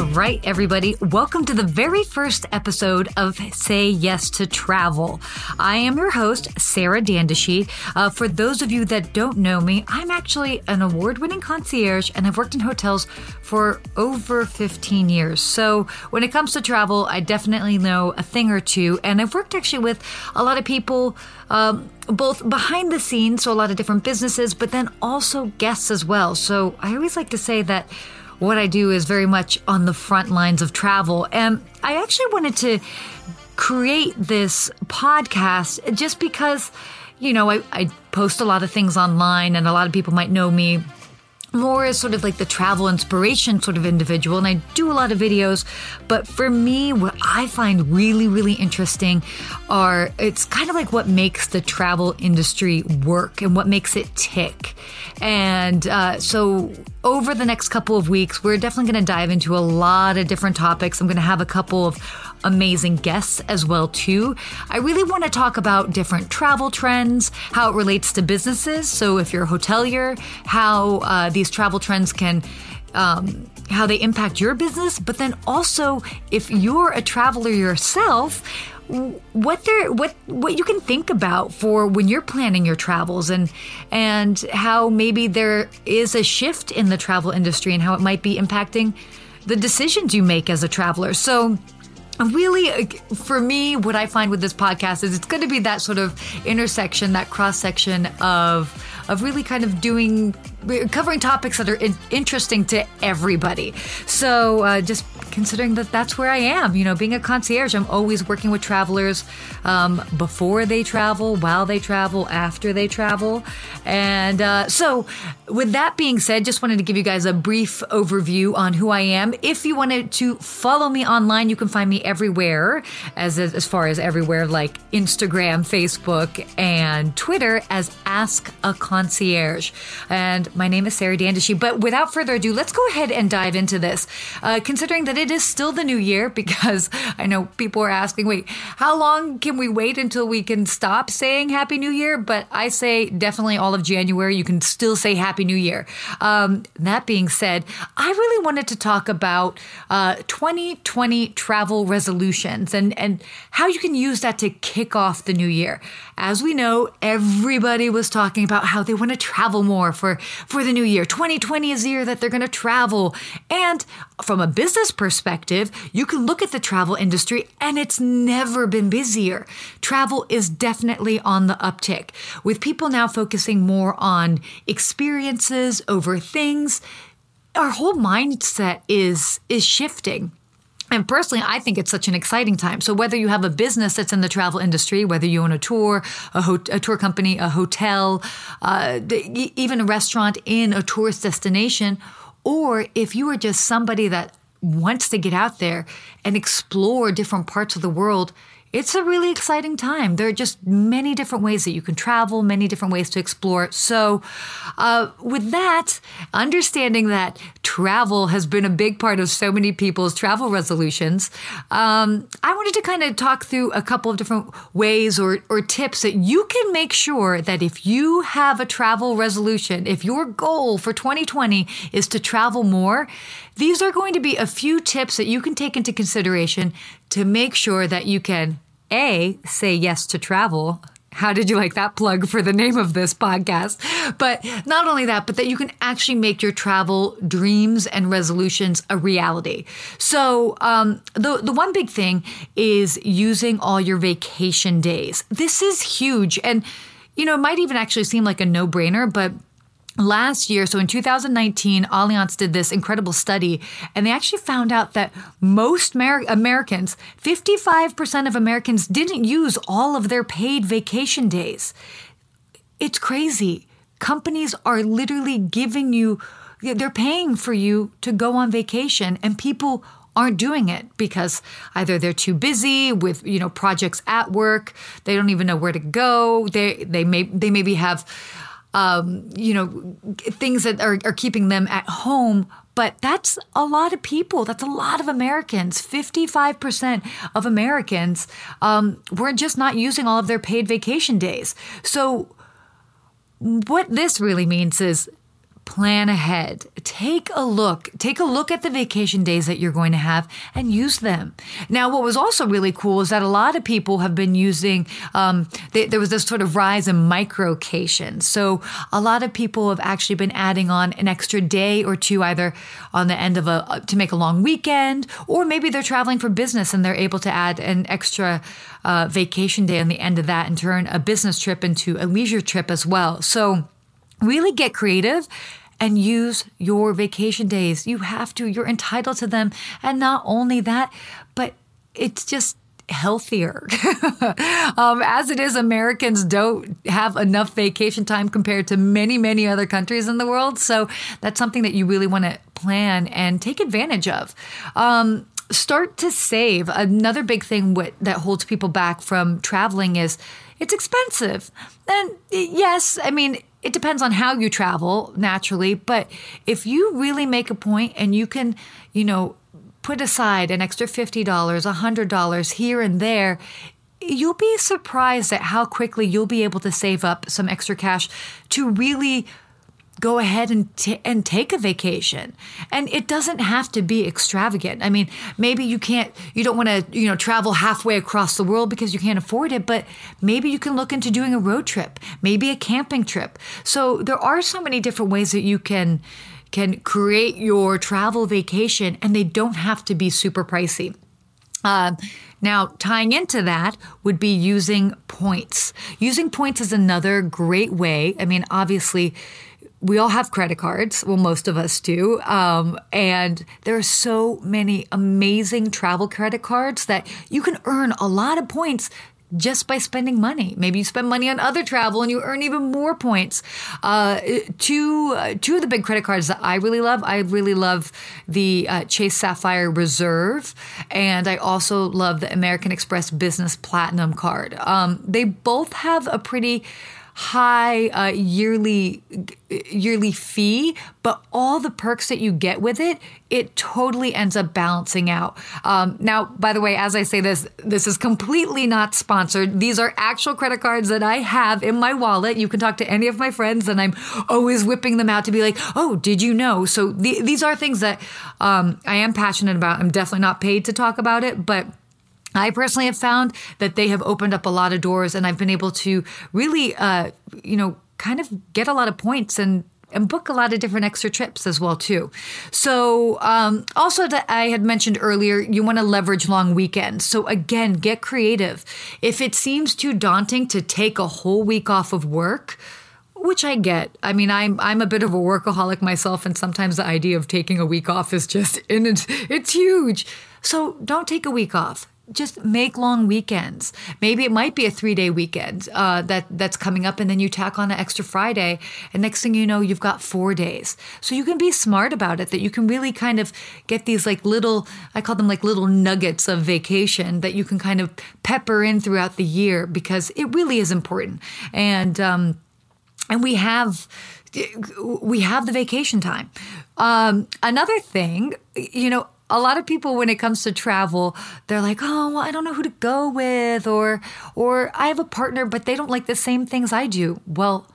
All right, everybody, welcome to the very first episode of Say Yes to Travel. I am your host, Sarah Dandashy. Uh, for those of you that don't know me, I'm actually an award winning concierge and I've worked in hotels for over 15 years. So when it comes to travel, I definitely know a thing or two. And I've worked actually with a lot of people. Um, both behind the scenes, so a lot of different businesses, but then also guests as well. So I always like to say that what I do is very much on the front lines of travel. And I actually wanted to create this podcast just because, you know, I, I post a lot of things online and a lot of people might know me more as sort of like the travel inspiration sort of individual and I do a lot of videos but for me what I find really really interesting are it's kind of like what makes the travel industry work and what makes it tick. And uh, so over the next couple of weeks we're definitely going to dive into a lot of different topics. I'm going to have a couple of amazing guests as well too. I really want to talk about different travel trends, how it relates to businesses. So if you're a hotelier, how uh, these travel trends can um, how they impact your business, but then also if you're a traveler yourself, what there what what you can think about for when you're planning your travels and and how maybe there is a shift in the travel industry and how it might be impacting the decisions you make as a traveler. So really uh, for me what i find with this podcast is it's going to be that sort of intersection that cross section of of really kind of doing covering topics that are in, interesting to everybody. So uh, just considering that that's where I am. You know, being a concierge, I'm always working with travelers um, before they travel, while they travel, after they travel. And uh, so, with that being said, just wanted to give you guys a brief overview on who I am. If you wanted to follow me online, you can find me everywhere, as as far as everywhere like Instagram, Facebook, and Twitter as Ask a Concierge. And my name is Sarah Dandashy. But without further ado, let's go ahead and dive into this. Uh, considering that it is still the new year because I know people are asking, wait, how long can we wait until we can stop saying Happy New Year? But I say definitely all of January, you can still say Happy New Year. Um, that being said, I really wanted to talk about uh, 2020 travel resolutions and, and how you can use that to kick off the new year. As we know, everybody was talking about how they want to travel more for, for the new year. 2020 is the year that they're going to travel. And from a business perspective, you can look at the travel industry and it's never been busier. Travel is definitely on the uptick, with people now focusing more on experiences over things. Our whole mindset is is shifting. And personally, I think it's such an exciting time. So whether you have a business that's in the travel industry, whether you own a tour, a, ho- a tour company, a hotel, uh, even a restaurant in a tourist destination, or if you are just somebody that wants to get out there and explore different parts of the world, it's a really exciting time. There are just many different ways that you can travel, many different ways to explore. So, uh, with that, understanding that travel has been a big part of so many people's travel resolutions, um, I wanted to kind of talk through a couple of different ways or, or tips that you can make sure that if you have a travel resolution, if your goal for 2020 is to travel more, these are going to be a few tips that you can take into consideration to make sure that you can A, say yes to travel. How did you like that plug for the name of this podcast? But not only that, but that you can actually make your travel dreams and resolutions a reality. So, um, the, the one big thing is using all your vacation days. This is huge. And, you know, it might even actually seem like a no brainer, but last year, so in 2019, Allianz did this incredible study, and they actually found out that most Amer- Americans, 55% of Americans, didn't use all of their paid vacation days. It's crazy. Companies are literally giving you, they're paying for you to go on vacation, and people aren't doing it because either they're too busy with you know projects at work they don't even know where to go they they may they maybe have um, you know, things that are, are keeping them at home. But that's a lot of people. That's a lot of Americans. 55% of Americans um, were just not using all of their paid vacation days. So, what this really means is plan ahead. Take a look. Take a look at the vacation days that you're going to have and use them. Now, what was also really cool is that a lot of people have been using, um, they, there was this sort of rise in microcation. So a lot of people have actually been adding on an extra day or two, either on the end of a, to make a long weekend, or maybe they're traveling for business and they're able to add an extra uh, vacation day on the end of that and turn a business trip into a leisure trip as well. So, really get creative and use your vacation days. You have to, you're entitled to them. And not only that, but it's just healthier. um, as it is, Americans don't have enough vacation time compared to many, many other countries in the world. So that's something that you really want to plan and take advantage of. Um, start to save. Another big thing that holds people back from traveling is it's expensive. And yes, I mean, it depends on how you travel naturally, but if you really make a point and you can, you know, put aside an extra $50, $100 here and there, you'll be surprised at how quickly you'll be able to save up some extra cash to really go ahead and t- and take a vacation. And it doesn't have to be extravagant. I mean, maybe you can't you don't want to, you know, travel halfway across the world because you can't afford it, but maybe you can look into doing a road trip, maybe a camping trip. So there are so many different ways that you can can create your travel vacation and they don't have to be super pricey. Uh, now, tying into that would be using points. Using points is another great way. I mean, obviously, we all have credit cards. Well, most of us do. Um, and there are so many amazing travel credit cards that you can earn a lot of points just by spending money. Maybe you spend money on other travel and you earn even more points. Uh, two, uh, two of the big credit cards that I really love, I really love the uh, Chase Sapphire Reserve, and I also love the American Express Business Platinum card. Um, they both have a pretty high uh, yearly yearly fee, but all the perks that you get with it, it totally ends up balancing out. Um, now, by the way, as I say this, this is completely not sponsored. These are actual credit cards that I have in my wallet. You can talk to any of my friends, and I'm always whipping them out to be like, "Oh, did you know?" So the, these are things that um, I am passionate about. I'm definitely not paid to talk about it, but I personally have found that they have opened up a lot of doors, and I've been able to really, uh, you know, kind of get a lot of points and and book a lot of different extra trips as well too. So um, also that I had mentioned earlier, you want to leverage long weekends. So again, get creative. If it seems too daunting to take a whole week off of work, which I get. I mean, I'm I'm a bit of a workaholic myself, and sometimes the idea of taking a week off is just in it's, it's huge. So don't take a week off just make long weekends. Maybe it might be a three day weekend uh, that that's coming up, and then you tack on an extra Friday, and next thing you know, you've got four days. So you can be smart about it. That you can really kind of get these like little, I call them like little nuggets of vacation that you can kind of pepper in throughout the year because it really is important. And um, and we have we have the vacation time. Um, another thing, you know, a lot of people when it comes to travel they're like oh well i don't know who to go with or or i have a partner but they don't like the same things i do. Well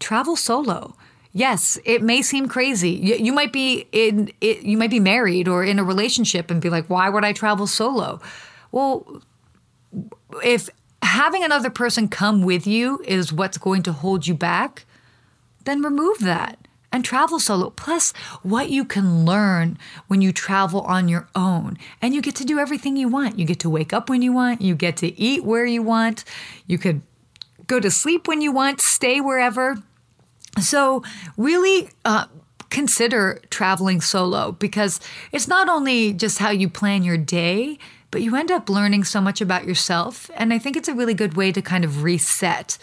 travel solo. Yes it may seem crazy. You, you might be in it, you might be married or in a relationship and be like why would i travel solo? Well if having another person come with you is what's going to hold you back then remove that and travel solo. Plus, what you can learn when you travel on your own. And you get to do everything you want. You get to wake up when you want, you get to eat where you want, you could go to sleep when you want, stay wherever. So, really, uh, consider traveling solo because it's not only just how you plan your day, but you end up learning so much about yourself. And I think it's a really good way to kind of reset.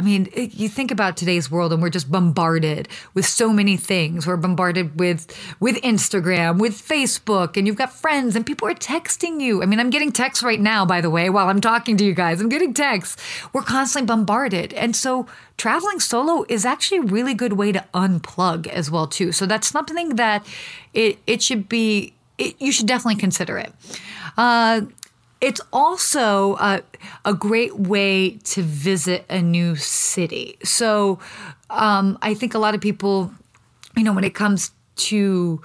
I mean, you think about today's world and we're just bombarded with so many things. We're bombarded with with Instagram, with Facebook, and you've got friends and people are texting you. I mean, I'm getting texts right now, by the way, while I'm talking to you guys. I'm getting texts. We're constantly bombarded. And so traveling solo is actually a really good way to unplug as well too. So that's something that it it should be it, you should definitely consider it. Uh, it's also a, a, great way to visit a new city. So um, I think a lot of people you know, when it comes to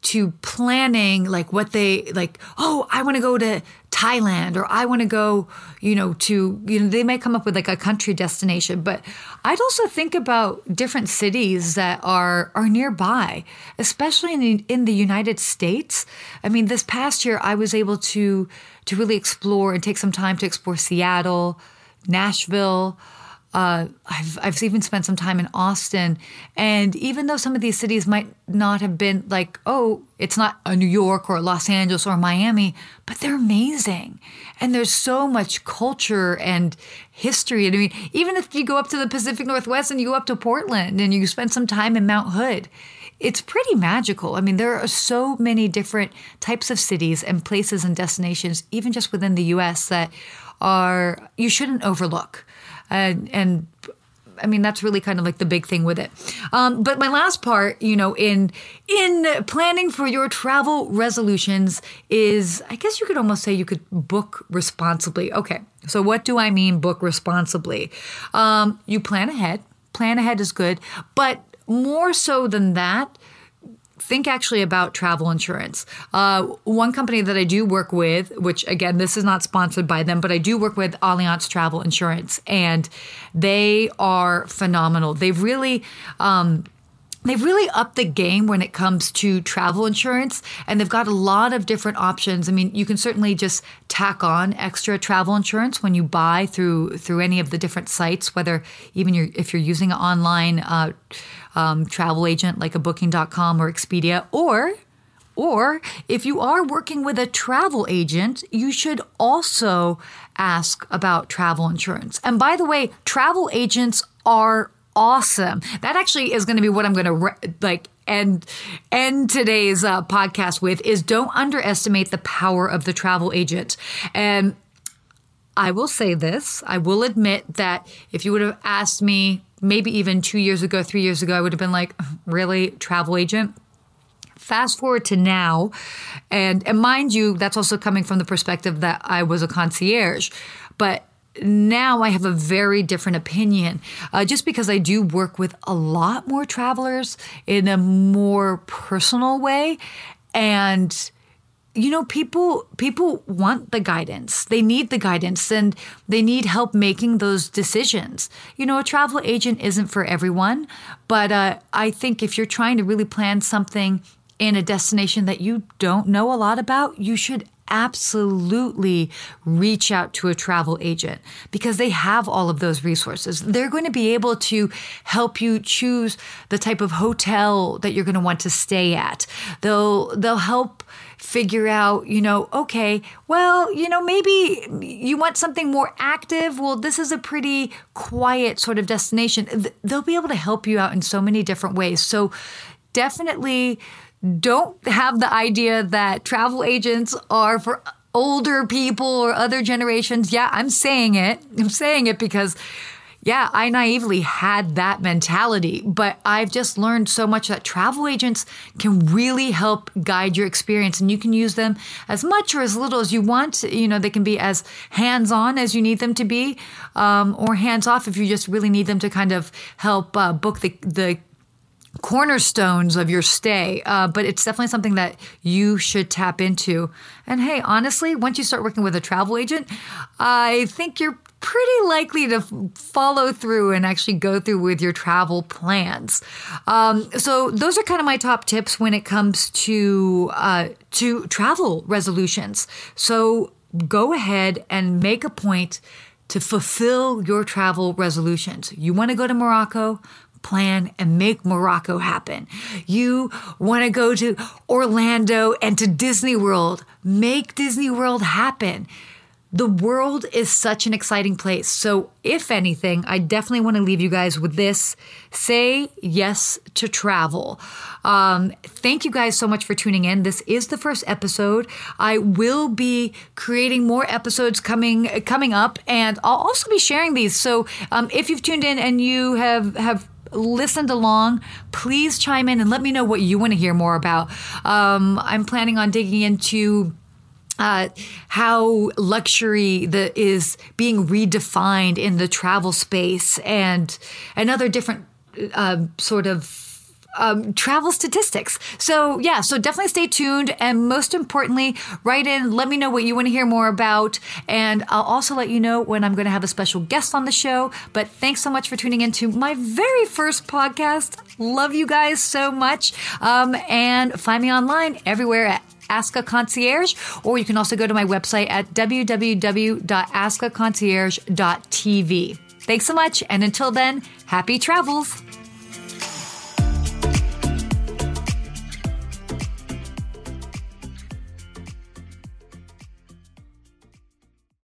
to planning like what they like oh i want to go to thailand or i want to go you know to you know they may come up with like a country destination but i'd also think about different cities that are are nearby especially in the, in the united states. I mean this past year i was able to to really explore and take some time to explore seattle nashville uh, I've, I've even spent some time in Austin. And even though some of these cities might not have been like, oh, it's not a New York or Los Angeles or Miami, but they're amazing. And there's so much culture and history. And I mean, even if you go up to the Pacific Northwest and you go up to Portland and you spend some time in Mount Hood, it's pretty magical. I mean, there are so many different types of cities and places and destinations, even just within the US, that are you shouldn't overlook and and I mean that's really kind of like the big thing with it. Um, but my last part, you know, in in planning for your travel resolutions is, I guess you could almost say you could book responsibly. Okay, so what do I mean book responsibly? Um, you plan ahead. Plan ahead is good, but more so than that, think actually about travel insurance. Uh, one company that I do work with, which again, this is not sponsored by them, but I do work with Allianz Travel Insurance, and they are phenomenal. They've really, um, they've really upped the game when it comes to travel insurance and they've got a lot of different options i mean you can certainly just tack on extra travel insurance when you buy through through any of the different sites whether even you're, if you're using an online uh, um, travel agent like a booking.com or expedia or or if you are working with a travel agent, you should also ask about travel insurance. And by the way, travel agents are awesome. That actually is going to be what I'm going to re- like end end today's uh, podcast with is don't underestimate the power of the travel agent. And I will say this, I will admit that if you would have asked me maybe even 2 years ago, 3 years ago, I would have been like, "Really, travel agent?" Fast forward to now, and and mind you, that's also coming from the perspective that I was a concierge, but now I have a very different opinion uh, just because I do work with a lot more travelers in a more personal way. And you know people people want the guidance they need the guidance and they need help making those decisions you know a travel agent isn't for everyone but uh, i think if you're trying to really plan something in a destination that you don't know a lot about you should absolutely reach out to a travel agent because they have all of those resources. They're going to be able to help you choose the type of hotel that you're going to want to stay at. They'll they'll help figure out, you know, okay, well, you know, maybe you want something more active. Well, this is a pretty quiet sort of destination. They'll be able to help you out in so many different ways. So definitely don't have the idea that travel agents are for older people or other generations. Yeah, I'm saying it. I'm saying it because yeah, I naively had that mentality, but I've just learned so much that travel agents can really help guide your experience and you can use them as much or as little as you want. You know, they can be as hands on as you need them to be, um, or hands off if you just really need them to kind of help uh, book the, the cornerstones of your stay, uh, but it's definitely something that you should tap into. And hey, honestly, once you start working with a travel agent, I think you're pretty likely to follow through and actually go through with your travel plans. Um, so those are kind of my top tips when it comes to uh, to travel resolutions. So go ahead and make a point to fulfill your travel resolutions. You want to go to Morocco? Plan and make Morocco happen. You want to go to Orlando and to Disney World, make Disney World happen. The world is such an exciting place. So, if anything, I definitely want to leave you guys with this say yes to travel. Um, thank you guys so much for tuning in. This is the first episode. I will be creating more episodes coming coming up, and I'll also be sharing these. So, um, if you've tuned in and you have have listened along, please chime in and let me know what you want to hear more about. Um, I'm planning on digging into. Uh, how luxury the, is being redefined in the travel space and and other different uh, sort of um, travel statistics. So, yeah, so definitely stay tuned. And most importantly, write in, let me know what you want to hear more about. And I'll also let you know when I'm going to have a special guest on the show. But thanks so much for tuning into my very first podcast. Love you guys so much. Um, and find me online everywhere at Ask a Concierge, or you can also go to my website at www.askaconcierge.tv. Thanks so much, and until then, happy travels.